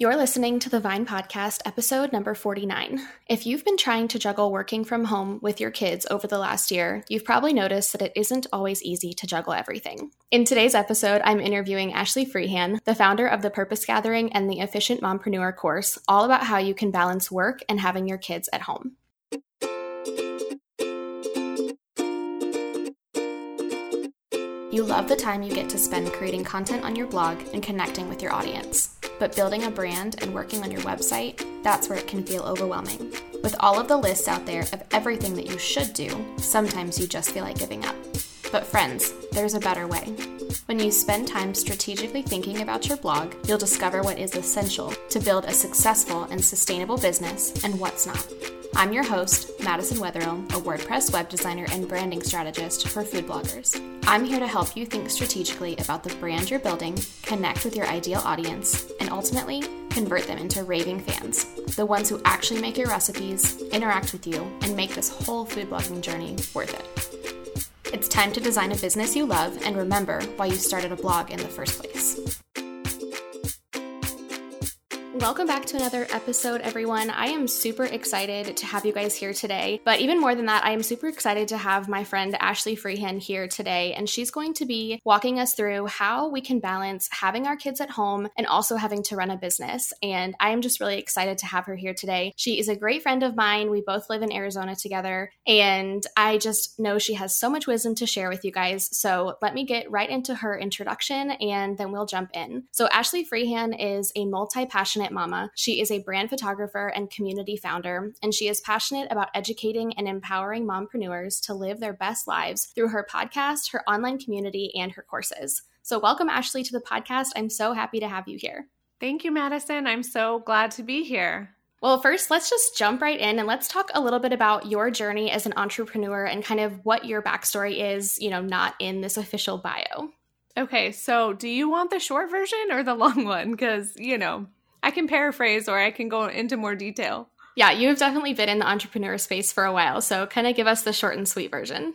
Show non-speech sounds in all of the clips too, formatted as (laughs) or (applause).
You're listening to the Vine Podcast, episode number 49. If you've been trying to juggle working from home with your kids over the last year, you've probably noticed that it isn't always easy to juggle everything. In today's episode, I'm interviewing Ashley Freehan, the founder of the Purpose Gathering and the Efficient Mompreneur course, all about how you can balance work and having your kids at home. You love the time you get to spend creating content on your blog and connecting with your audience. But building a brand and working on your website, that's where it can feel overwhelming. With all of the lists out there of everything that you should do, sometimes you just feel like giving up. But friends, there's a better way. When you spend time strategically thinking about your blog, you'll discover what is essential to build a successful and sustainable business and what's not. I'm your host, Madison Wetherill, a WordPress web designer and branding strategist for food bloggers. I'm here to help you think strategically about the brand you're building, connect with your ideal audience, and ultimately convert them into raving fans, the ones who actually make your recipes, interact with you, and make this whole food blogging journey worth it. It's time to design a business you love and remember why you started a blog in the first place. Welcome back to another episode, everyone. I am super excited to have you guys here today. But even more than that, I am super excited to have my friend Ashley Freehan here today. And she's going to be walking us through how we can balance having our kids at home and also having to run a business. And I am just really excited to have her here today. She is a great friend of mine. We both live in Arizona together. And I just know she has so much wisdom to share with you guys. So let me get right into her introduction and then we'll jump in. So, Ashley Freehan is a multi passionate Mama. She is a brand photographer and community founder, and she is passionate about educating and empowering mompreneurs to live their best lives through her podcast, her online community, and her courses. So, welcome, Ashley, to the podcast. I'm so happy to have you here. Thank you, Madison. I'm so glad to be here. Well, first, let's just jump right in and let's talk a little bit about your journey as an entrepreneur and kind of what your backstory is, you know, not in this official bio. Okay, so do you want the short version or the long one? Because, you know, I can paraphrase or I can go into more detail. Yeah, you've definitely been in the entrepreneur space for a while. So, kind of give us the short and sweet version.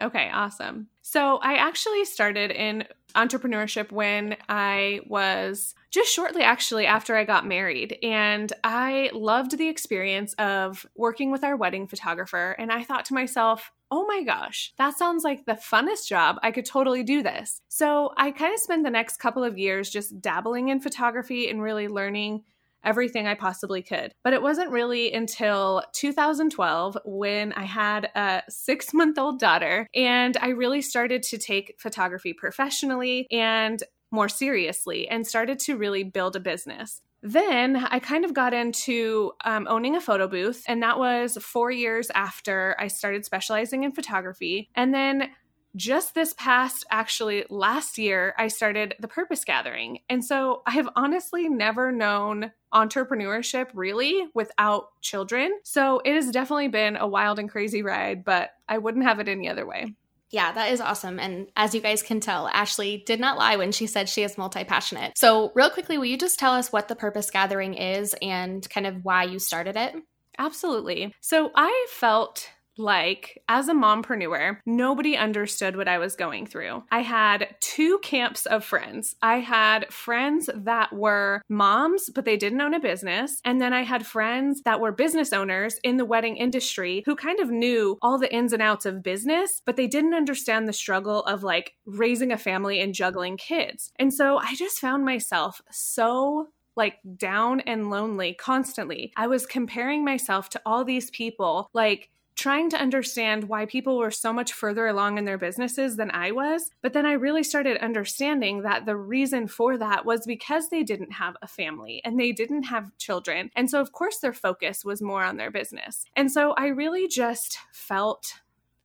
Okay, awesome. So, I actually started in entrepreneurship when I was just shortly actually after I got married. And I loved the experience of working with our wedding photographer. And I thought to myself, oh my gosh, that sounds like the funnest job. I could totally do this. So I kind of spent the next couple of years just dabbling in photography and really learning everything I possibly could. But it wasn't really until 2012 when I had a six month old daughter and I really started to take photography professionally and more seriously and started to really build a business. Then I kind of got into um, owning a photo booth, and that was four years after I started specializing in photography. And then just this past, actually last year, I started the Purpose Gathering. And so I have honestly never known entrepreneurship really without children. So it has definitely been a wild and crazy ride, but I wouldn't have it any other way. Yeah, that is awesome. And as you guys can tell, Ashley did not lie when she said she is multi passionate. So, real quickly, will you just tell us what the Purpose Gathering is and kind of why you started it? Absolutely. So, I felt like as a mompreneur, nobody understood what I was going through. I had two camps of friends. I had friends that were moms, but they didn't own a business. And then I had friends that were business owners in the wedding industry who kind of knew all the ins and outs of business, but they didn't understand the struggle of like raising a family and juggling kids. And so I just found myself so like down and lonely constantly. I was comparing myself to all these people, like trying to understand why people were so much further along in their businesses than I was. But then I really started understanding that the reason for that was because they didn't have a family and they didn't have children. And so, of course, their focus was more on their business. And so I really just felt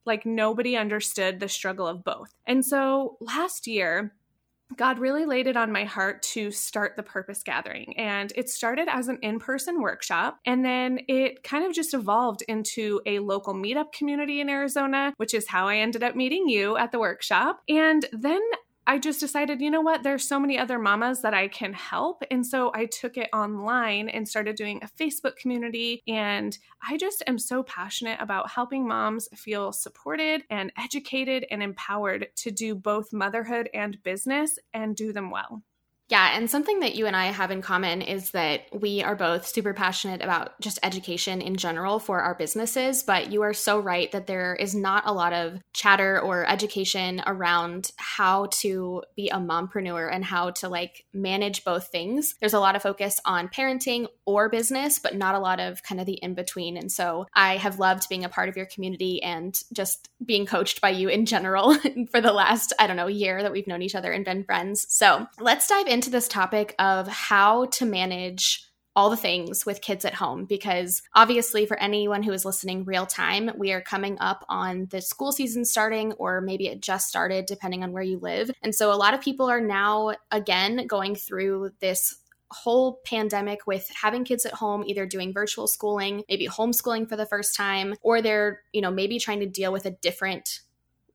like nobody understood the struggle of both. And so last year, God really laid it on my heart to start the purpose gathering. And it started as an in person workshop. And then it kind of just evolved into a local meetup community in Arizona, which is how I ended up meeting you at the workshop. And then I just decided, you know what, there's so many other mamas that I can help. And so I took it online and started doing a Facebook community. And I just am so passionate about helping moms feel supported and educated and empowered to do both motherhood and business and do them well. Yeah, and something that you and I have in common is that we are both super passionate about just education in general for our businesses. But you are so right that there is not a lot of chatter or education around how to be a mompreneur and how to like manage both things. There's a lot of focus on parenting or business, but not a lot of kind of the in between. And so I have loved being a part of your community and just being coached by you in general (laughs) for the last, I don't know, year that we've known each other and been friends. So let's dive into this topic of how to manage all the things with kids at home because obviously for anyone who is listening real time we are coming up on the school season starting or maybe it just started depending on where you live. And so a lot of people are now again going through this whole pandemic with having kids at home either doing virtual schooling maybe homeschooling for the first time or they're you know maybe trying to deal with a different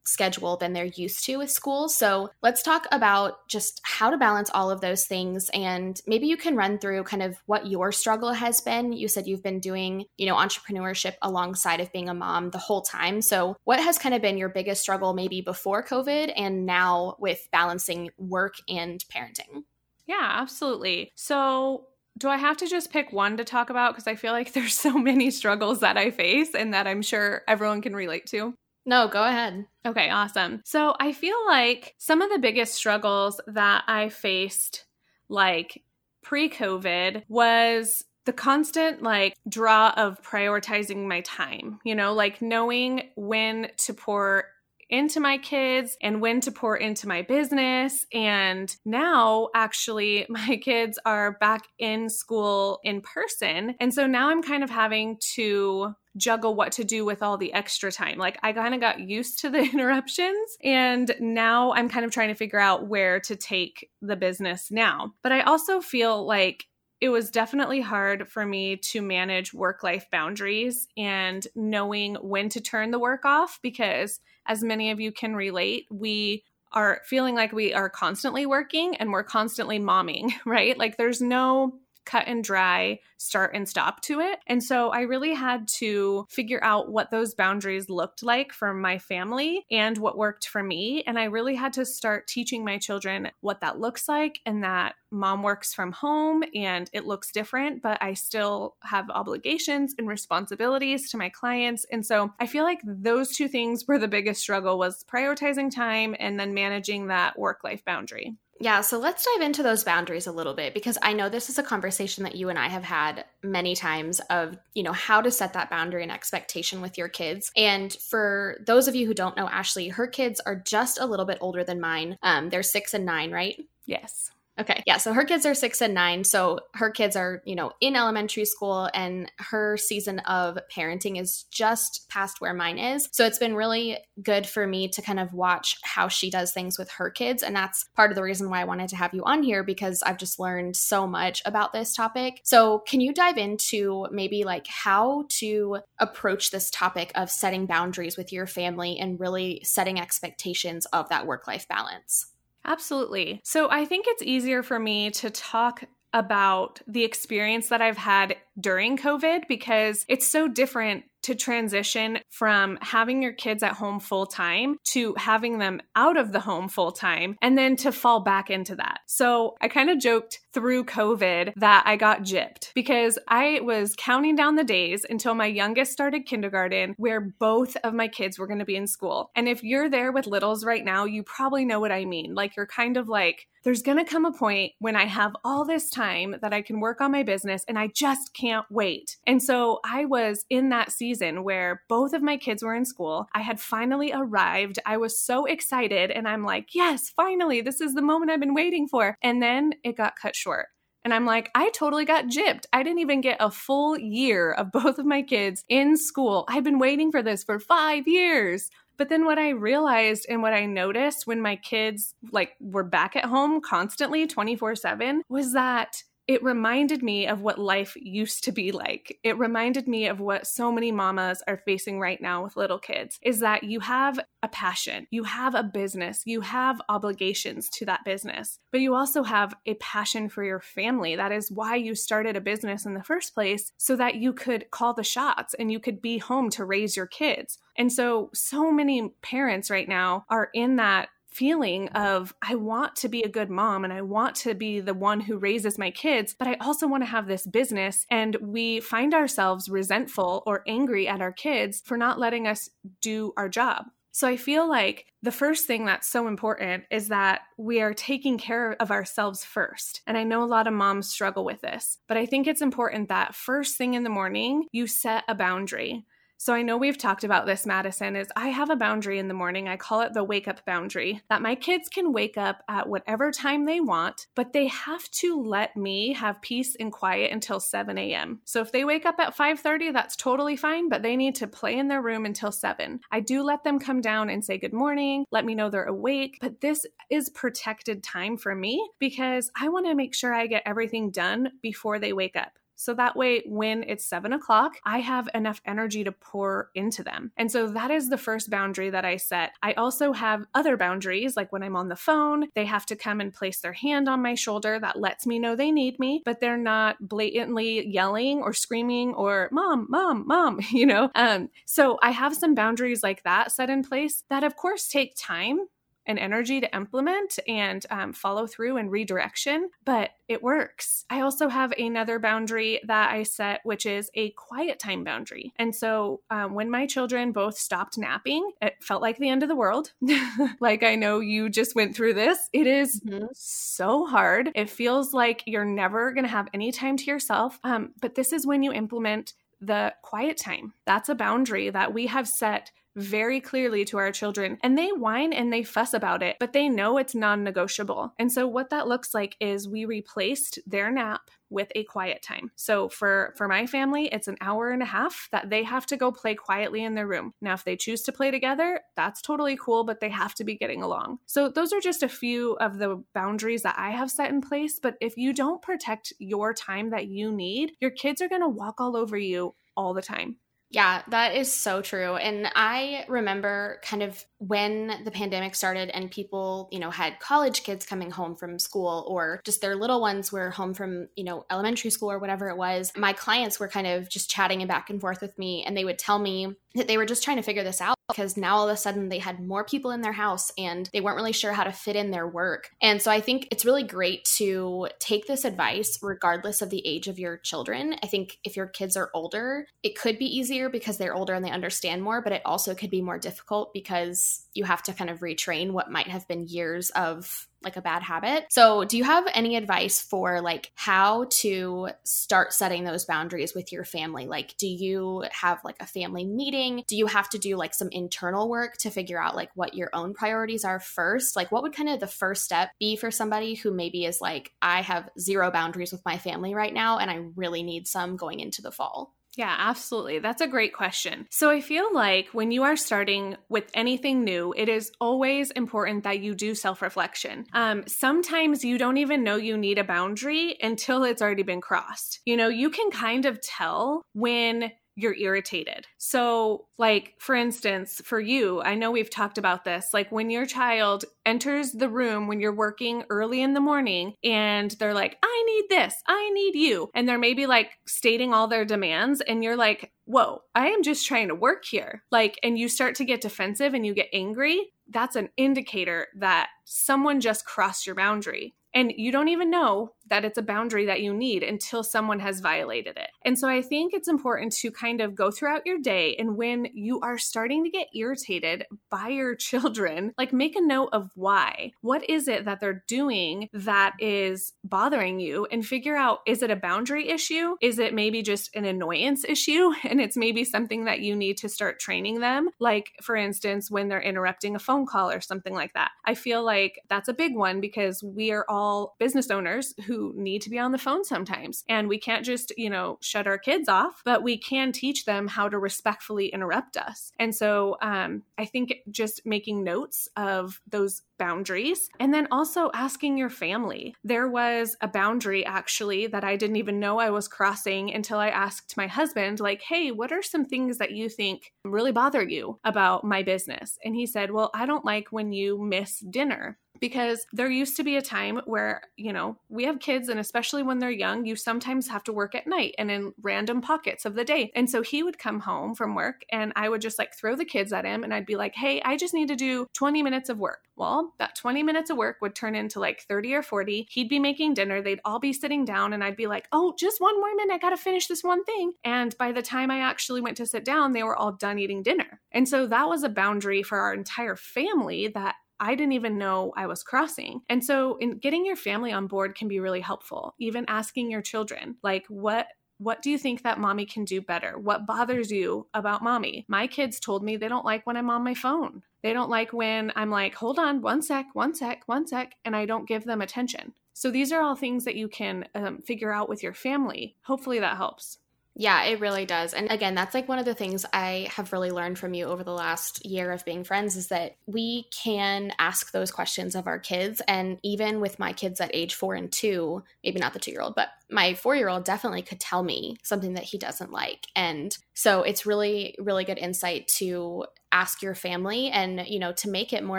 schedule than they're used to with school. So let's talk about just how to balance all of those things. And maybe you can run through kind of what your struggle has been. You said you've been doing, you know, entrepreneurship alongside of being a mom the whole time. So what has kind of been your biggest struggle maybe before COVID and now with balancing work and parenting? Yeah, absolutely. So do I have to just pick one to talk about? Because I feel like (laughs) there's so many struggles that I face and that I'm sure everyone can relate to. No, go ahead. Okay, awesome. So I feel like some of the biggest struggles that I faced, like pre COVID, was the constant like draw of prioritizing my time, you know, like knowing when to pour into my kids and when to pour into my business. And now, actually, (laughs) my kids are back in school in person. And so now I'm kind of having to juggle what to do with all the extra time. Like I kind of got used to the (laughs) interruptions and now I'm kind of trying to figure out where to take the business now. But I also feel like it was definitely hard for me to manage work life boundaries and knowing when to turn the work off because as many of you can relate, we are feeling like we are constantly working and we're constantly momming, (laughs) right? Like there's no cut and dry start and stop to it. And so I really had to figure out what those boundaries looked like for my family and what worked for me. And I really had to start teaching my children what that looks like and that mom works from home and it looks different, but I still have obligations and responsibilities to my clients. And so I feel like those two things were the biggest struggle was prioritizing time and then managing that work life boundary. Yeah, so let's dive into those boundaries a little bit because I know this is a conversation that you and I have had many times of, you know, how to set that boundary and expectation with your kids. And for those of you who don't know Ashley, her kids are just a little bit older than mine. Um, they're six and nine, right? Yes. Okay. Yeah. So her kids are six and nine. So her kids are, you know, in elementary school and her season of parenting is just past where mine is. So it's been really good for me to kind of watch how she does things with her kids. And that's part of the reason why I wanted to have you on here because I've just learned so much about this topic. So can you dive into maybe like how to approach this topic of setting boundaries with your family and really setting expectations of that work life balance? Absolutely. So I think it's easier for me to talk about the experience that I've had during COVID because it's so different to transition from having your kids at home full time to having them out of the home full time and then to fall back into that. So I kind of joked through COVID that I got gypped because I was counting down the days until my youngest started kindergarten where both of my kids were going to be in school. And if you're there with littles right now, you probably know what I mean. Like you're kind of like, there's going to come a point when I have all this time that I can work on my business and I just can't wait. And so I was in that season where both of my kids were in school. I had finally arrived. I was so excited and I'm like, yes, finally, this is the moment I've been waiting for. And then it got cut short. And I'm like, I totally got gypped. I didn't even get a full year of both of my kids in school. I've been waiting for this for five years. But then what I realized and what I noticed when my kids like were back at home constantly 24/7 was that it reminded me of what life used to be like. It reminded me of what so many mamas are facing right now with little kids is that you have a passion, you have a business, you have obligations to that business, but you also have a passion for your family. That is why you started a business in the first place so that you could call the shots and you could be home to raise your kids. And so, so many parents right now are in that feeling of I want to be a good mom and I want to be the one who raises my kids, but I also want to have this business. And we find ourselves resentful or angry at our kids for not letting us do our job. So I feel like the first thing that's so important is that we are taking care of ourselves first. And I know a lot of moms struggle with this, but I think it's important that first thing in the morning, you set a boundary. So I know we've talked about this, Madison, is I have a boundary in the morning. I call it the wake up boundary that my kids can wake up at whatever time they want, but they have to let me have peace and quiet until 7 a.m. So if they wake up at 5:30, that's totally fine, but they need to play in their room until 7. I do let them come down and say good morning, let me know they're awake, but this is protected time for me because I want to make sure I get everything done before they wake up. So that way, when it's seven o'clock, I have enough energy to pour into them. And so that is the first boundary that I set. I also have other boundaries, like when I'm on the phone, they have to come and place their hand on my shoulder. That lets me know they need me, but they're not blatantly yelling or screaming or mom, mom, mom, (laughs) you know? Um, so I have some boundaries like that set in place that, of course, take time and energy to implement and um, follow through and redirection, but it works. I also have another boundary that I set, which is a quiet time boundary. And so um, when my children both stopped napping, it felt like the end of the world. (laughs) like I know you just went through this. It is mm-hmm. so hard. It feels like you're never going to have any time to yourself. Um, but this is when you implement the quiet time. That's a boundary that we have set very clearly to our children and they whine and they fuss about it, but they know it's non negotiable. And so, what that looks like is we replaced their nap with a quiet time. So for for my family, it's an hour and a half that they have to go play quietly in their room. Now if they choose to play together, that's totally cool, but they have to be getting along. So those are just a few of the boundaries that I have set in place, but if you don't protect your time that you need, your kids are going to walk all over you all the time. Yeah, that is so true. And I remember kind of when the pandemic started and people, you know, had college kids coming home from school or just their little ones were home from, you know, elementary school or whatever it was. My clients were kind of just chatting and back and forth with me and they would tell me that they were just trying to figure this out because now all of a sudden they had more people in their house and they weren't really sure how to fit in their work. And so I think it's really great to take this advice regardless of the age of your children. I think if your kids are older, it could be easier because they're older and they understand more, but it also could be more difficult because you have to kind of retrain what might have been years of like a bad habit. So, do you have any advice for like how to start setting those boundaries with your family? Like, do you have like a family meeting? Do you have to do like some internal work to figure out like what your own priorities are first? Like, what would kind of the first step be for somebody who maybe is like, I have zero boundaries with my family right now and I really need some going into the fall? Yeah, absolutely. That's a great question. So I feel like when you are starting with anything new, it is always important that you do self reflection. Um, sometimes you don't even know you need a boundary until it's already been crossed. You know, you can kind of tell when you're irritated. So, like, for instance, for you, I know we've talked about this. Like, when your child enters the room when you're working early in the morning and they're like, I need this, I need you. And they're maybe like stating all their demands, and you're like, whoa, I am just trying to work here. Like, and you start to get defensive and you get angry. That's an indicator that someone just crossed your boundary. And you don't even know that it's a boundary that you need until someone has violated it. And so I think it's important to kind of go throughout your day and when you are starting to get irritated by your (laughs) children, like make a note of why. What is it that they're doing that is bothering you and figure out is it a boundary issue? Is it maybe just an annoyance issue (laughs) and it's maybe something that you need to start training them? Like for instance, when they're interrupting a phone call or something like that. I feel like that's a big one because we are all business owners who need to be on the phone sometimes. And we can't just, you know, shut our kids off, but we can teach them how to respectfully interrupt us. And so um, I think just making notes of those boundaries and then also asking your family. There was a boundary actually that I didn't even know I was crossing until I asked my husband, like, hey, what are some things that you think really bother you about my business? And he said, well, I don't like when you miss dinner because there used to be a time where, you know, we have kids, and especially when they're young, you sometimes have to work at night and in random pockets of the day. And so he would come home from work and I would just like throw the kids at him and I'd be like, hey, I just need to do 20 minutes of work. Well, that 20 minutes of work would turn into like 30 or 40. He'd be making dinner, they'd all be sitting down, and I'd be like, oh, just one more minute, I gotta finish this one thing. And by the time I actually went to sit down, they were all done eating dinner. And so that was a boundary for our entire family that I didn't even know I was crossing. And so in getting your family on board can be really helpful. Even asking your children, like what what do you think that mommy can do better? What bothers you about mommy? My kids told me they don't like when I'm on my phone. They don't like when I'm like, hold on, one sec, one sec, one sec, and I don't give them attention. So these are all things that you can um, figure out with your family. Hopefully that helps. Yeah, it really does. And again, that's like one of the things I have really learned from you over the last year of being friends is that we can ask those questions of our kids. And even with my kids at age four and two, maybe not the two year old, but my four year old definitely could tell me something that he doesn't like. And so it's really, really good insight to ask your family and you know to make it more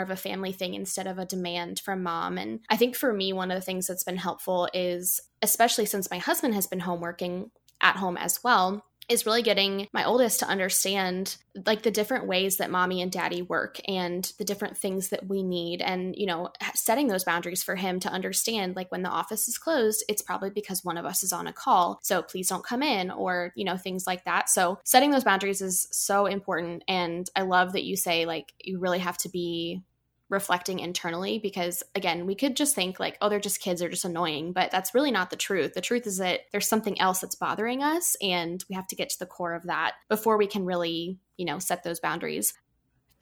of a family thing instead of a demand from mom and i think for me one of the things that's been helpful is especially since my husband has been home working at home as well is really getting my oldest to understand like the different ways that mommy and daddy work and the different things that we need and you know setting those boundaries for him to understand like when the office is closed it's probably because one of us is on a call so please don't come in or you know things like that. So setting those boundaries is so important and i love that you say like you really have to be reflecting internally because again we could just think like oh they're just kids they're just annoying but that's really not the truth the truth is that there's something else that's bothering us and we have to get to the core of that before we can really you know set those boundaries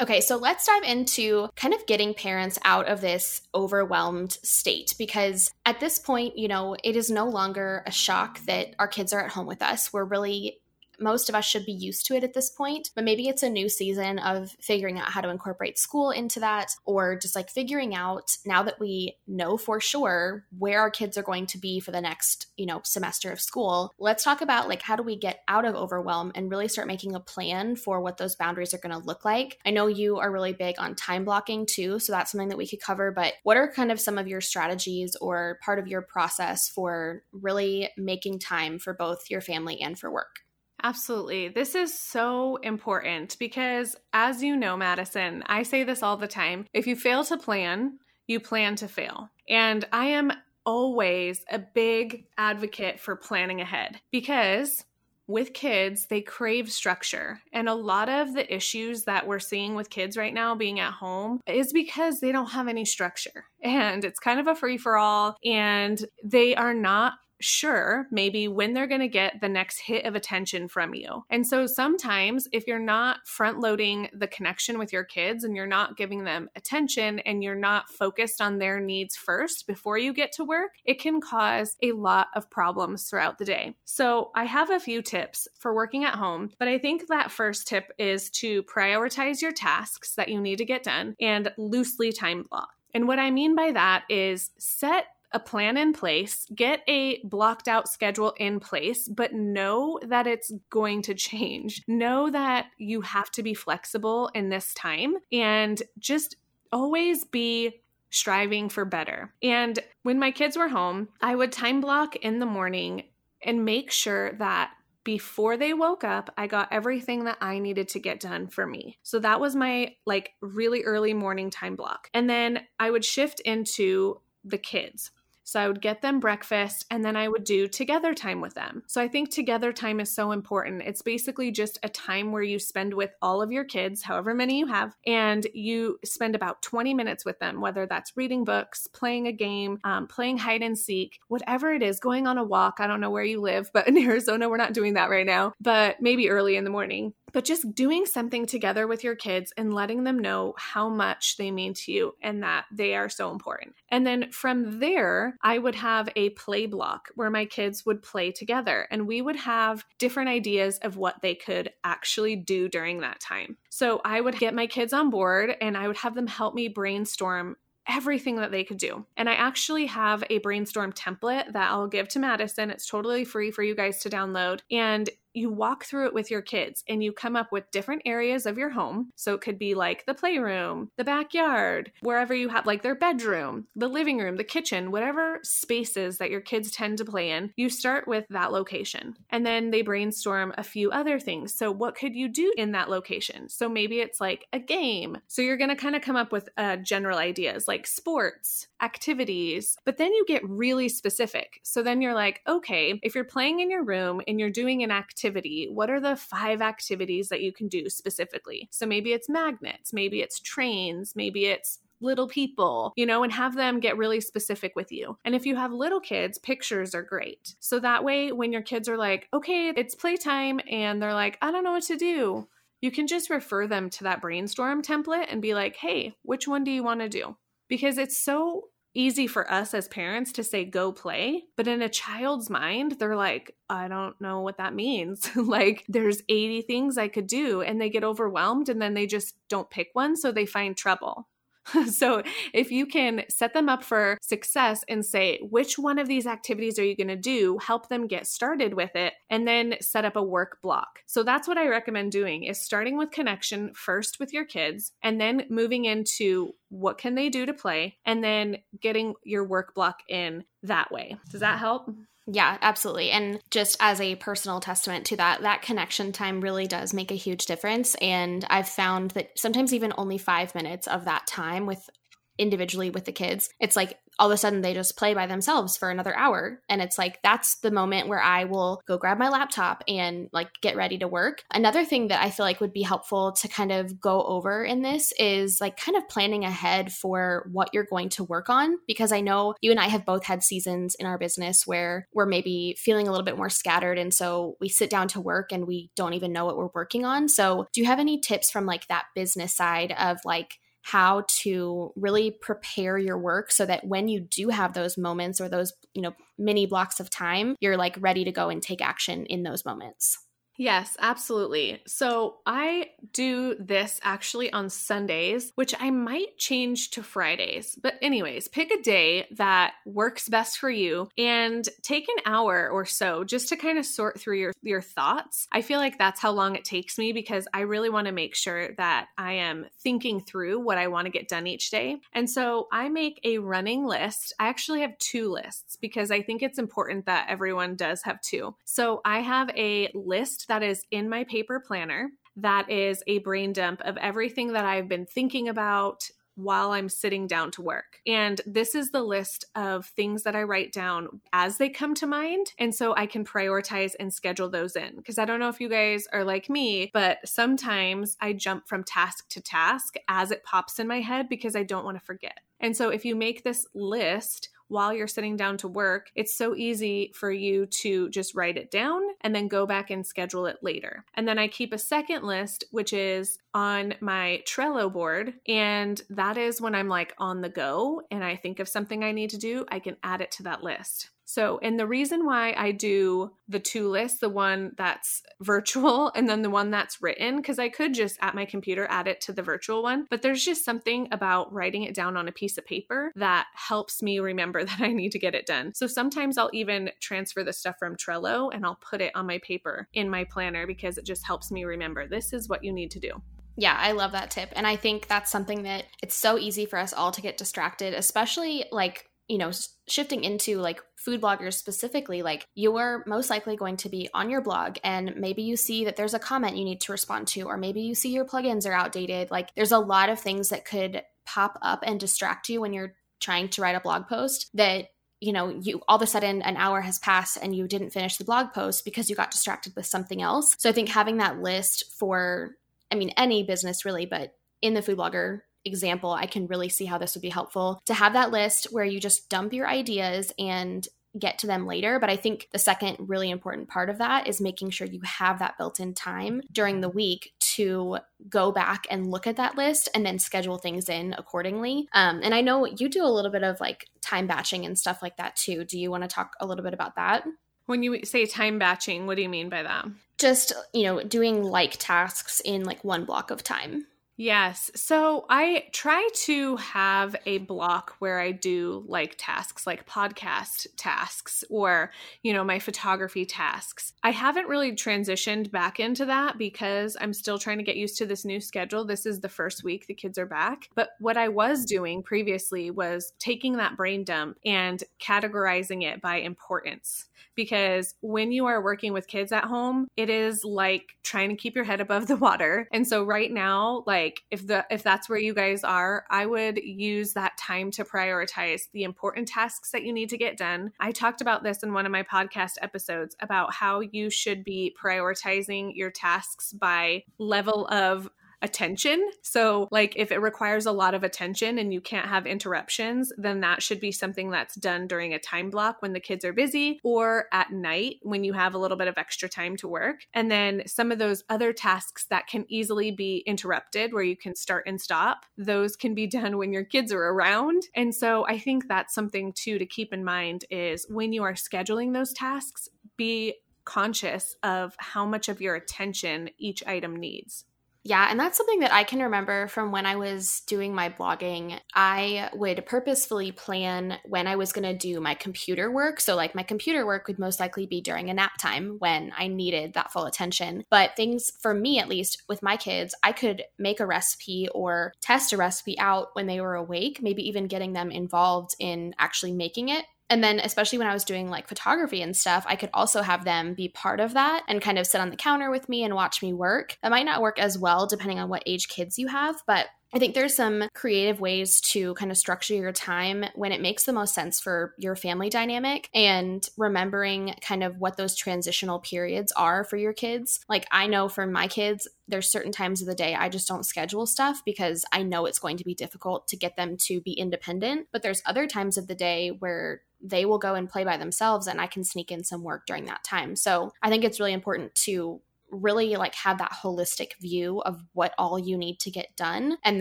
Okay, so let's dive into kind of getting parents out of this overwhelmed state because at this point, you know, it is no longer a shock that our kids are at home with us. We're really most of us should be used to it at this point, but maybe it's a new season of figuring out how to incorporate school into that or just like figuring out now that we know for sure where our kids are going to be for the next, you know, semester of school. Let's talk about like how do we get out of overwhelm and really start making a plan for what those boundaries are going to look like. I know you are really big on time blocking too, so that's something that we could cover, but what are kind of some of your strategies or part of your process for really making time for both your family and for work? Absolutely. This is so important because, as you know, Madison, I say this all the time if you fail to plan, you plan to fail. And I am always a big advocate for planning ahead because with kids, they crave structure. And a lot of the issues that we're seeing with kids right now being at home is because they don't have any structure. (laughs) And it's kind of a free for all. And they are not sure maybe when they're going to get the next hit of attention from you. And so sometimes if you're not front loading the connection with your kids and you're not giving them attention and you're not focused on their needs first before you get to work, it can cause a lot of problems throughout the day. So I have a few tips for working at home, but I think that first tip is to prioritize your tasks that you need to get done and loosely time block. And what I mean by that is set a plan in place, get a blocked out schedule in place, but know that it's going to change. Know that you have to be flexible in this time and just always be striving for better. And when my kids were home, I would time block in the morning and make sure that before they woke up, I got everything that I needed to get done for me. So that was my like really early morning time block. And then I would shift into the kids. So I would get them breakfast and then I would do together time with them. So I think together time is so important. It's basically just a time where you spend with all of your kids, however many you have, and you spend about 20 minutes with them, whether that's reading books, playing a game, um, playing hide and seek, whatever it is, going on a walk. I don't know where you live, but in (laughs) Arizona, we're not doing that right now, but maybe early in the morning but just doing something together with your kids and letting them know how much they mean to you and that they are so important. And then from there, I would have a play block where my kids would play together and we would have different ideas of what they could actually do during that time. So I would get my kids on board and I would have them help me brainstorm everything that they could do. And I actually have a brainstorm template that I'll give to Madison. It's totally free for you guys to download. And you walk through it with your kids and you come up with different areas of your home. So it could be like the playroom, the backyard, wherever you have like their bedroom, the living room, the kitchen, whatever spaces that your kids tend to play in, you start with that location. And then they brainstorm a few other things. So, what could you do in that location? So, maybe it's like a game. So, you're going to kind of come up with uh, general ideas like sports, activities, but then you get really specific. So, then you're like, okay, if you're playing in your room and you're doing an activity, what are the five activities that you can do specifically? So, maybe it's magnets, maybe it's trains, maybe it's little people, you know, and have them get really specific with you. And if you have little kids, pictures are great. So that way, when your kids are like, okay, it's playtime, and they're like, I don't know what to do, you can just refer them to that brainstorm template and be like, hey, which one do you want to do? Because it's so easy for us as parents to say go play but in a child's mind they're like i don't know what that means. (laughs) Like there's 80 things i could do and they get overwhelmed and then they just don't pick one so they find trouble (laughs) so if you can set them up for success and say, which one of these activities are you going to do? Help them get started with it and then set up a work block. So that's what I recommend doing is starting with connection first with your kids and then moving into what can they do to play and then getting your work block in that way. Does that help? Yeah, absolutely. And just as a personal testament to that, that connection time really does make a huge difference. And I've found that sometimes even only five minutes of that time with individually with the kids, it's like all of a sudden they just play by themselves for another hour. And it's like that's the moment where i will go grab my laptop and like get ready to work. Another thing that i feel like would be helpful to kind of go over in this is like kind of planning ahead for what you're going to work on. Because i know you and i have both had seasons in our business where we're maybe feeling a little bit more scattered. And so we sit down to work and we don't even know what we're working on. So do you have any tips from like that business side of like how to really prepare your work so that when you do have those moments or those, you know, mini blocks of time, you're like ready to go and take action in those moments. Yes, absolutely. So I do this actually on Sundays, which I might change to Fridays. But, anyways, pick a day that works best for you and take an hour or so just to kind of sort through your, your thoughts. I feel like that's how long it takes me because I really want to make sure that I am thinking through what I want to get done each day. And so I make a running list. I actually have two lists because I think it's important that everyone does have two. So I have a list that is in my paper planner. That is a brain dump of everything that I've been thinking about while I'm sitting down to work. And this is the list of things that I write down as they come to mind. And so I can prioritize and schedule those in. Because I don't know if you guys are like me, but sometimes I jump from task to task as it pops in my head because I don't want to forget. And so if you make this list, while you're sitting down to work, it's so easy for you to just write it down and then go back and schedule it later. And then I keep a second list, which is on my Trello board. And that is when I'm like on the go and I think of something I need to do, I can add it to that list. So, and the reason why I do the two lists, the one that's (laughs) virtual and then the one that's written, because I could just at my computer add it to the virtual one, but there's just something about writing it down on a piece of paper that helps me remember (laughs) that I need to get it done. So sometimes I'll even transfer the stuff from Trello and I'll put it on my paper in my planner because it just helps me remember this is what you need to do. Yeah, I love that tip. And I think that's something that it's so easy for us all to get distracted, especially like you know, shifting into like food bloggers specifically, like you are most likely going to be on your blog and maybe you see that there's a comment you need to respond to, or maybe you see your plugins are outdated. Like there's a lot of things that could pop up and distract you when you're trying to write a blog post that you know you all of a sudden an hour has passed and you didn't finish the blog post because you got distracted with something else so i think having that list for i mean any business really but in the food blogger example, I can really see how this would be helpful to have that list where you just dump your ideas and get to them later. But I think the second really important part of that is making sure you have that built in time during the week to go back and look at that list and then schedule things in accordingly. Um, and I know you do a little bit of like time batching and stuff like that too. Do you want to talk a little bit about that? When you say time batching, what do you mean by that? Just, you know, doing like tasks in like one block of time. Yes. So I try to have a block where I do like tasks, like podcast tasks or, you know, my photography tasks. I haven't really transitioned back into that because I'm still trying to get used to this new schedule. This is the first week the kids are back. But what I was doing previously was taking that brain dump and categorizing it by importance because when you are working with kids at home, it is like trying to keep your head above the water. And so right now, like if the if that's where you guys are, I would use that time to prioritize the important tasks that you need to get done. I talked about this in one of my podcast episodes about how you should be prioritizing your tasks by level of attention. So, like, if it requires a lot of attention and you can't have interruptions, then that should be something that's done during a time block when the kids are busy or at night when you have a little bit of extra time to work. And then some of those other tasks that can easily be interrupted, where you can start and stop, those can be (laughs) done when your kids are around. And so, I think that's something too to keep in mind is when you are scheduling those tasks, be conscious of how much of your attention each item needs. Yeah, and that's something that I can remember from when I was doing my blogging. I would purposefully plan when I was going to do my computer work. So, like, my computer work would most likely be during a nap time when I needed that full attention. But things, for me at least, with my kids, I could make a recipe or test a recipe out when they were awake, maybe even getting them involved in actually making it and then, especially when I was doing like photography and stuff, I could also have them be part of that and kind of sit on the counter with me and watch me work. That might not work as well depending on what age kids you have, but I think there's some creative ways to kind of structure your time when it makes the most sense for your family dynamic and remembering kind of what those transitional periods are for your kids. Like I know for my kids, there's certain times of the day I just don't schedule stuff because I know it's going to be difficult to get them to be independent. But there's other times of the day where they will go and play by themselves and I can sneak in some work during that time. So I think it's really important to really like have that holistic view of what all you need to get done. And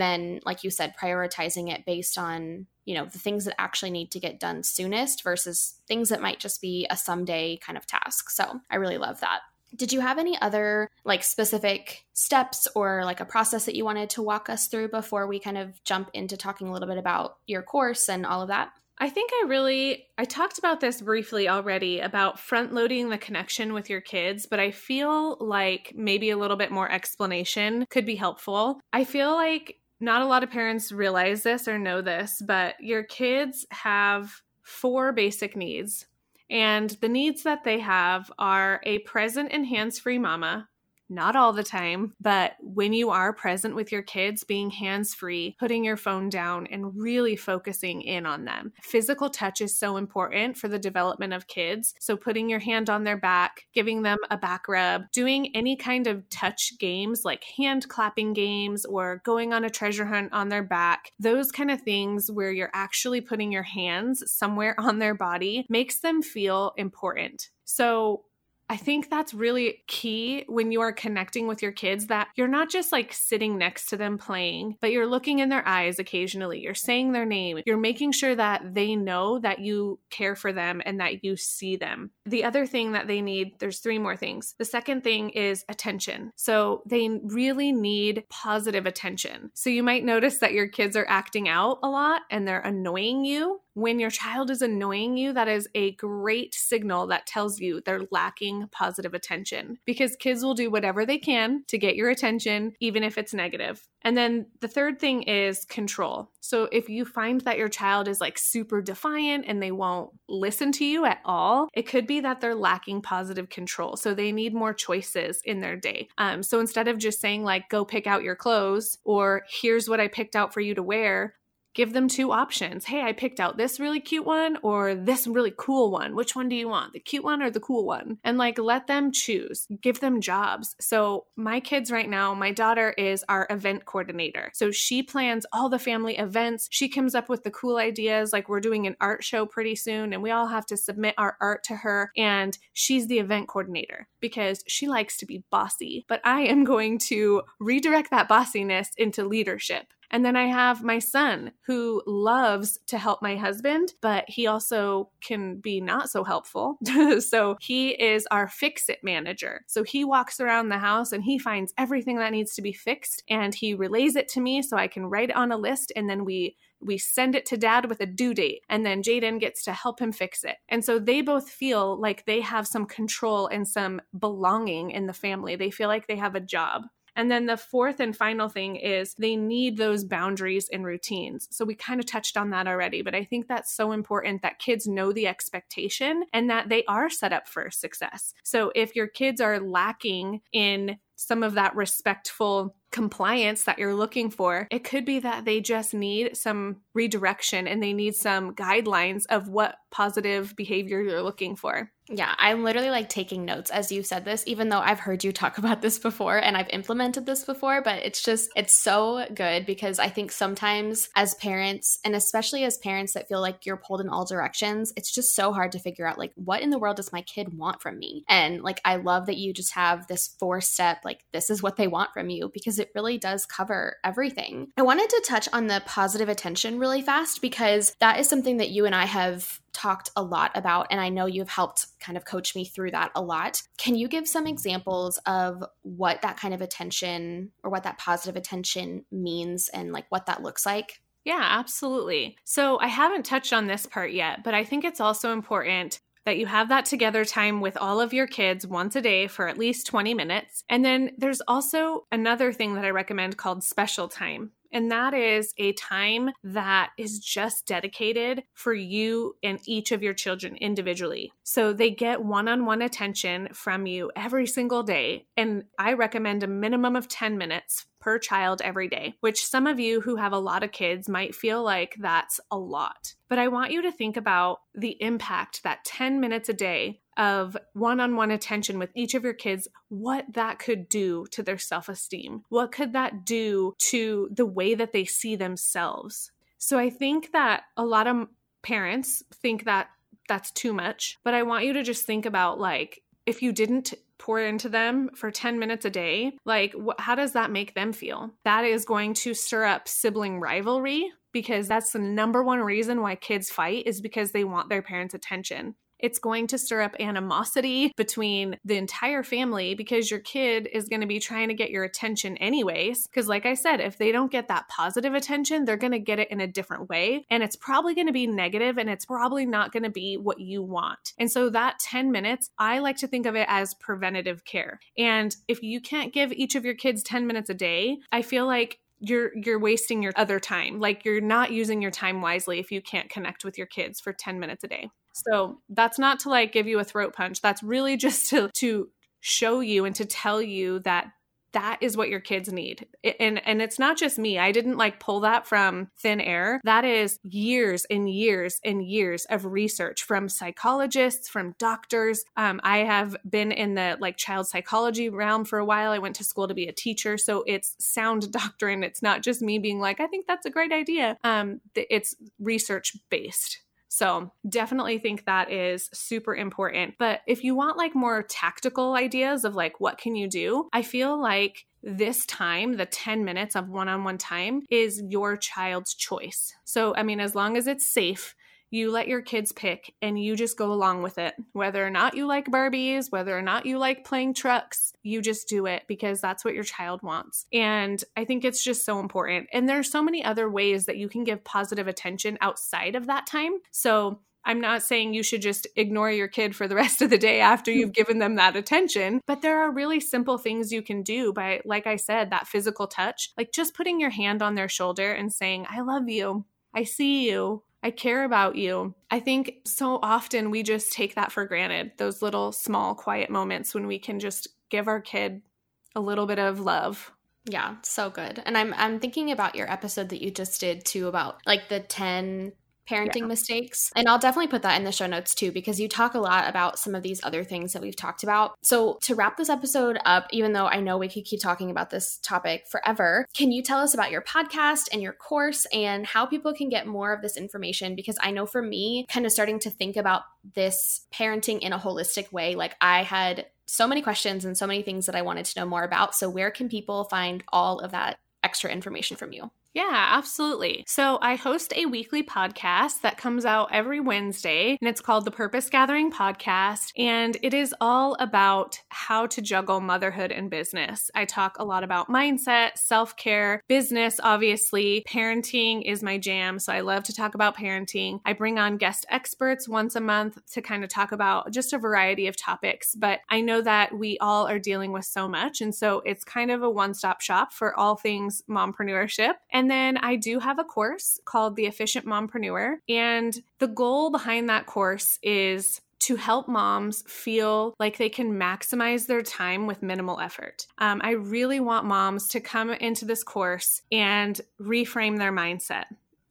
then like you said prioritizing it based on you know the things that actually need to get done soonest versus things that might just be a someday kind of task. So i really love that. Did you have any other like specific steps or like a process that you wanted to walk us through before we kind of jump into talking a little bit about your course and all of that I think I really I talked about this briefly already about front loading the connection with your kids, but I feel like maybe a little bit more explanation could be helpful. I feel like not a lot of parents realize this or know this, but your kids have four basic needs. And the needs that they have are a present and hands free mama, not all the time, but when you are present with your kids, being hands free, putting your phone down, and really focusing in on them. Physical touch is so important for the development of kids. So, putting your hand on their back, giving them a back rub, doing any kind of touch games like hand clapping games or going on a treasure hunt on their back, those kind of things where you're actually putting your hands somewhere (laughs) on their body makes them feel important. So, I think that's really key when you are connecting with your kids that you're not just like sitting next to them playing, but you're looking in their eyes occasionally. You're saying their name. You're making sure that they know that you care for them and that you see them. The other thing that they need, there's three more things. The second thing is attention. So they really need positive attention. So you might notice that your kids are acting out a lot and they're annoying you. When your child is annoying you, that is a great signal that tells you they're lacking positive attention because kids will do whatever they can to get your attention, even if it's negative. And then the third thing is control. So if you find that your child is like super defiant and they won't listen to you at all, it could be that they're lacking positive control. So they need more choices in their day. Um, so instead of just saying, like, go pick out your clothes or here's what I picked out for you to wear, give them two options. Hey, I picked out this really cute one or this really cool one. Which one do you want? The cute one or the cool one? And like let them choose. Give them jobs. So, my kids right now, my daughter is our event coordinator. So, she plans all the family events. She comes up with the cool ideas like we're doing an art show pretty soon and we all have to submit our art to her and she's the event coordinator because she likes to be bossy. But I am going to redirect that bossiness into leadership And then I have my son who loves to help my husband, but he also can be not so helpful. (laughs) so he is our fix it manager. So he walks around the house and he finds everything that needs to be fixed and he relays it to me so I can write it on a list and then we we send it to dad with a due date and then Jaden gets to help him fix it. And so they both feel like they have some control and some belonging in the family. They feel like they have a job. And then the fourth and final thing is they need those boundaries and routines. So we kind of touched on that already, but I think that's so important that kids know the expectation and that they are set up for success. So if your kids are lacking in some of that respectful compliance that you're looking for, it could be that they just need some redirection and they need some guidelines of what positive behavior you're looking for. Yeah, I'm literally like taking notes as you said this, even though I've heard you talk (laughs) about this before and I've implemented this before, but it's just, it's so good because I think sometimes as parents, and especially as parents that feel like you're pulled in all directions, it's just so hard to figure out like, what in the world does my kid want from me? And like, I love that you just have this four step, like, this is what they want from you because it really does cover everything. I wanted to touch on the positive attention really fast because that is something that you and I have talked a lot about, and I know you've helped kind of coach me through that a lot. Can you give some examples of what that kind of attention or what that positive attention means and like what that looks like? Yeah, absolutely. So I haven't touched on this part yet, but I think it's also important that you have that together time with all of your kids once a day for at least 20 minutes. And then there's also another thing that I recommend called special time. And that is a time that is just dedicated for you and each of your children individually. So they get one on one attention from you every single day. And I recommend a minimum of 10 minutes per child every day, which some of you who have a lot of kids might feel like that's a lot. But I want you to think about the impact that 10 minutes a day of one on one attention with each of your kids, what that could do to their self esteem. What could that do to the way that they see themselves? So I think that a lot of parents think that that's too much, but I want you to just think about like, if you didn't pour into them for 10 minutes a day, like wh- how does that make them feel? That is going to stir up sibling rivalry because that's the number one reason why kids fight is because they want their parents' attention it's going to stir up animosity between the entire family because your kid is going to be trying to get your attention anyways. Because, like I said, if they don't get that positive attention, they're going to get it in a different way. And it's probably going to be negative and it's probably not going to be what you want. And so, that 10 minutes, I like to think of it as preventative care. And if you can't give each of your kids 10 minutes a day, I feel like you're you're wasting your other time like you're not using your time wisely if you can't connect with your kids for 10 minutes a day so that's not to like give you a throat punch. That's really (laughs) just to to show you and to tell you that that is what your kids need. And and it's not just me. I didn't like pull that from thin air. That is years and years and years of research from psychologists, from doctors. Um, I have been in the like child psychology realm for a while. I went to school to be a teacher, so it's sound (laughs) doctrine. It's not just me being like, I think that's a great idea. Um, it's research based. So definitely think that is super important. But if you want like more tactical ideas of like what can you do, I feel like this time, the 10 minutes of one on one time, is your child's choice. So, I mean, as long as it's safe, you let your kids pick and you just go along with it. Whether or not you like Barbies, whether or not you like playing trucks, you just do it because that's what your child wants. And I think it's just so important. And there's so many other ways that you can give positive attention outside of that time. So I'm not saying you should just ignore your kid for the (laughs) rest of the day after hmm. you've given them that attention, but there are really simple things you can do by, like I said, that physical touch, like just putting your hand on their shoulder and saying, I love you. I see you. I care about you. I think so often we just take that for granted, those little small quiet moments when we can just give our kid a little bit of love. Yeah, so good. And I'm I'm thinking about your episode that you just did too about like the 10 parenting yeah. mistakes. And I'll definitely put that in the show notes too, because you talk a lot about some of these other things that we've talked about. So, to wrap this episode up, even though I know we could keep talking about this topic forever, can you tell us about your podcast and your course and how people can get more of this information? Because I know for me, kind of starting to think about this parenting in a holistic way, like I had so many questions and so many things that I wanted to know more about. So, where can people find all of that extra information from you? Yeah, absolutely. So I host a weekly podcast that comes out every Wednesday, and it's called the Purpose Gathering Podcast. And it is all about how to juggle motherhood and business. I talk a lot about mindset, self care, business, obviously. Parenting is my jam. So I love to talk about parenting. I bring on guest experts once a month to kind of talk about just a variety of topics. But I know that we all are dealing with so much. And so it's kind of a one stop shop for all things mompreneurship. And and then I do have a course called The Efficient Mompreneur. And the goal behind that course is to help moms feel like they can maximize their time with minimal effort. Um, I really want moms to come into this course and reframe their mindset.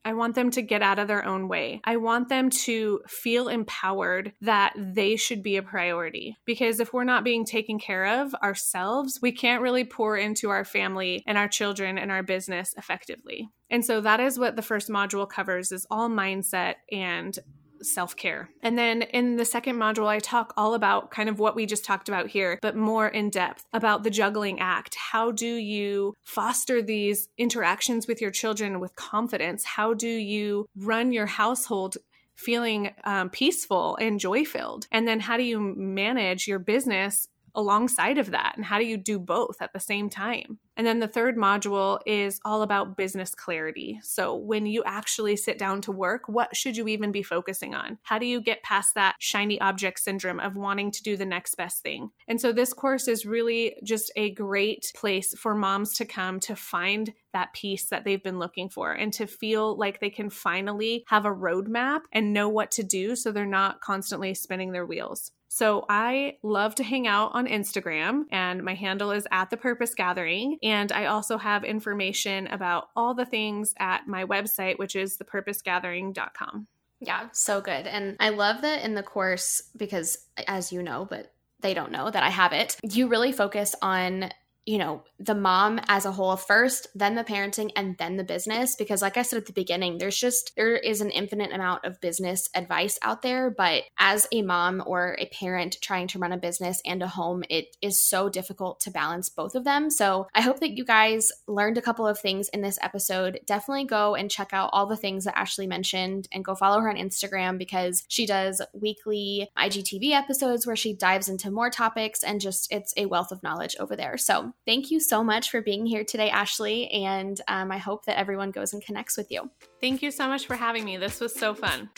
I want them to get out of their own way. I want them to feel empowered that they should be a priority. Because if we're not being taken care of ourselves, we can't really pour into our family and our children and our business effectively. And so that is what the first module covers is all mindset and self care. And then in the second module, I talk all about kind of what we just talked about here, but more in depth about the juggling act. How do you foster these interactions with your children with confidence? How do you run your household feeling um, peaceful and joy filled? And then how do you manage your business alongside of that? And how do you do both at the same time? And then the third module is all about business clarity. So, when you actually sit down to work, what should you even be focusing on? How do you get past that shiny object syndrome of wanting to do the next best thing? And so, this course is really just a great place for moms to come to find that piece that they've been looking for and to feel like they can finally have a roadmap and know what to do so they're not constantly spinning their wheels. So I love to hang out on Instagram, and my handle is at the purpose gathering. And I also have information about all the things at my website, which is thepurposegathering.com. Yeah, so good. And I love that in the course because, as you know, but they don't know that I have it, you really focus on you know, the mom as a whole first, then the parenting, and then the business. Because, like I said at the beginning, there's just, there is an infinite amount of business advice out there. But as a mom or a parent trying to run a business and a home, it is so difficult to balance both of them. So I hope that you guys learned a couple of things in this episode. Definitely go and check out all the things that Ashley mentioned and go follow her on Instagram because she does weekly IGTV episodes where she dives into more topics and just, it's a wealth of knowledge over there. So, thank you so much for being here today, Ashley. And um, I hope that everyone goes and connects with you. Thank you so much for having me. This was so fun.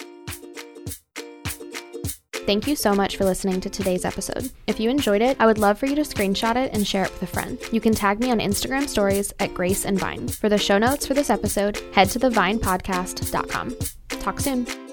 Thank you so much for listening to today's episode. If you enjoyed it, I would love for you to screenshot it and share it with a friend. You can tag me on Instagram stories at Grace and Vine. For the show notes for this episode, head to thevinepodcast.com. Talk soon.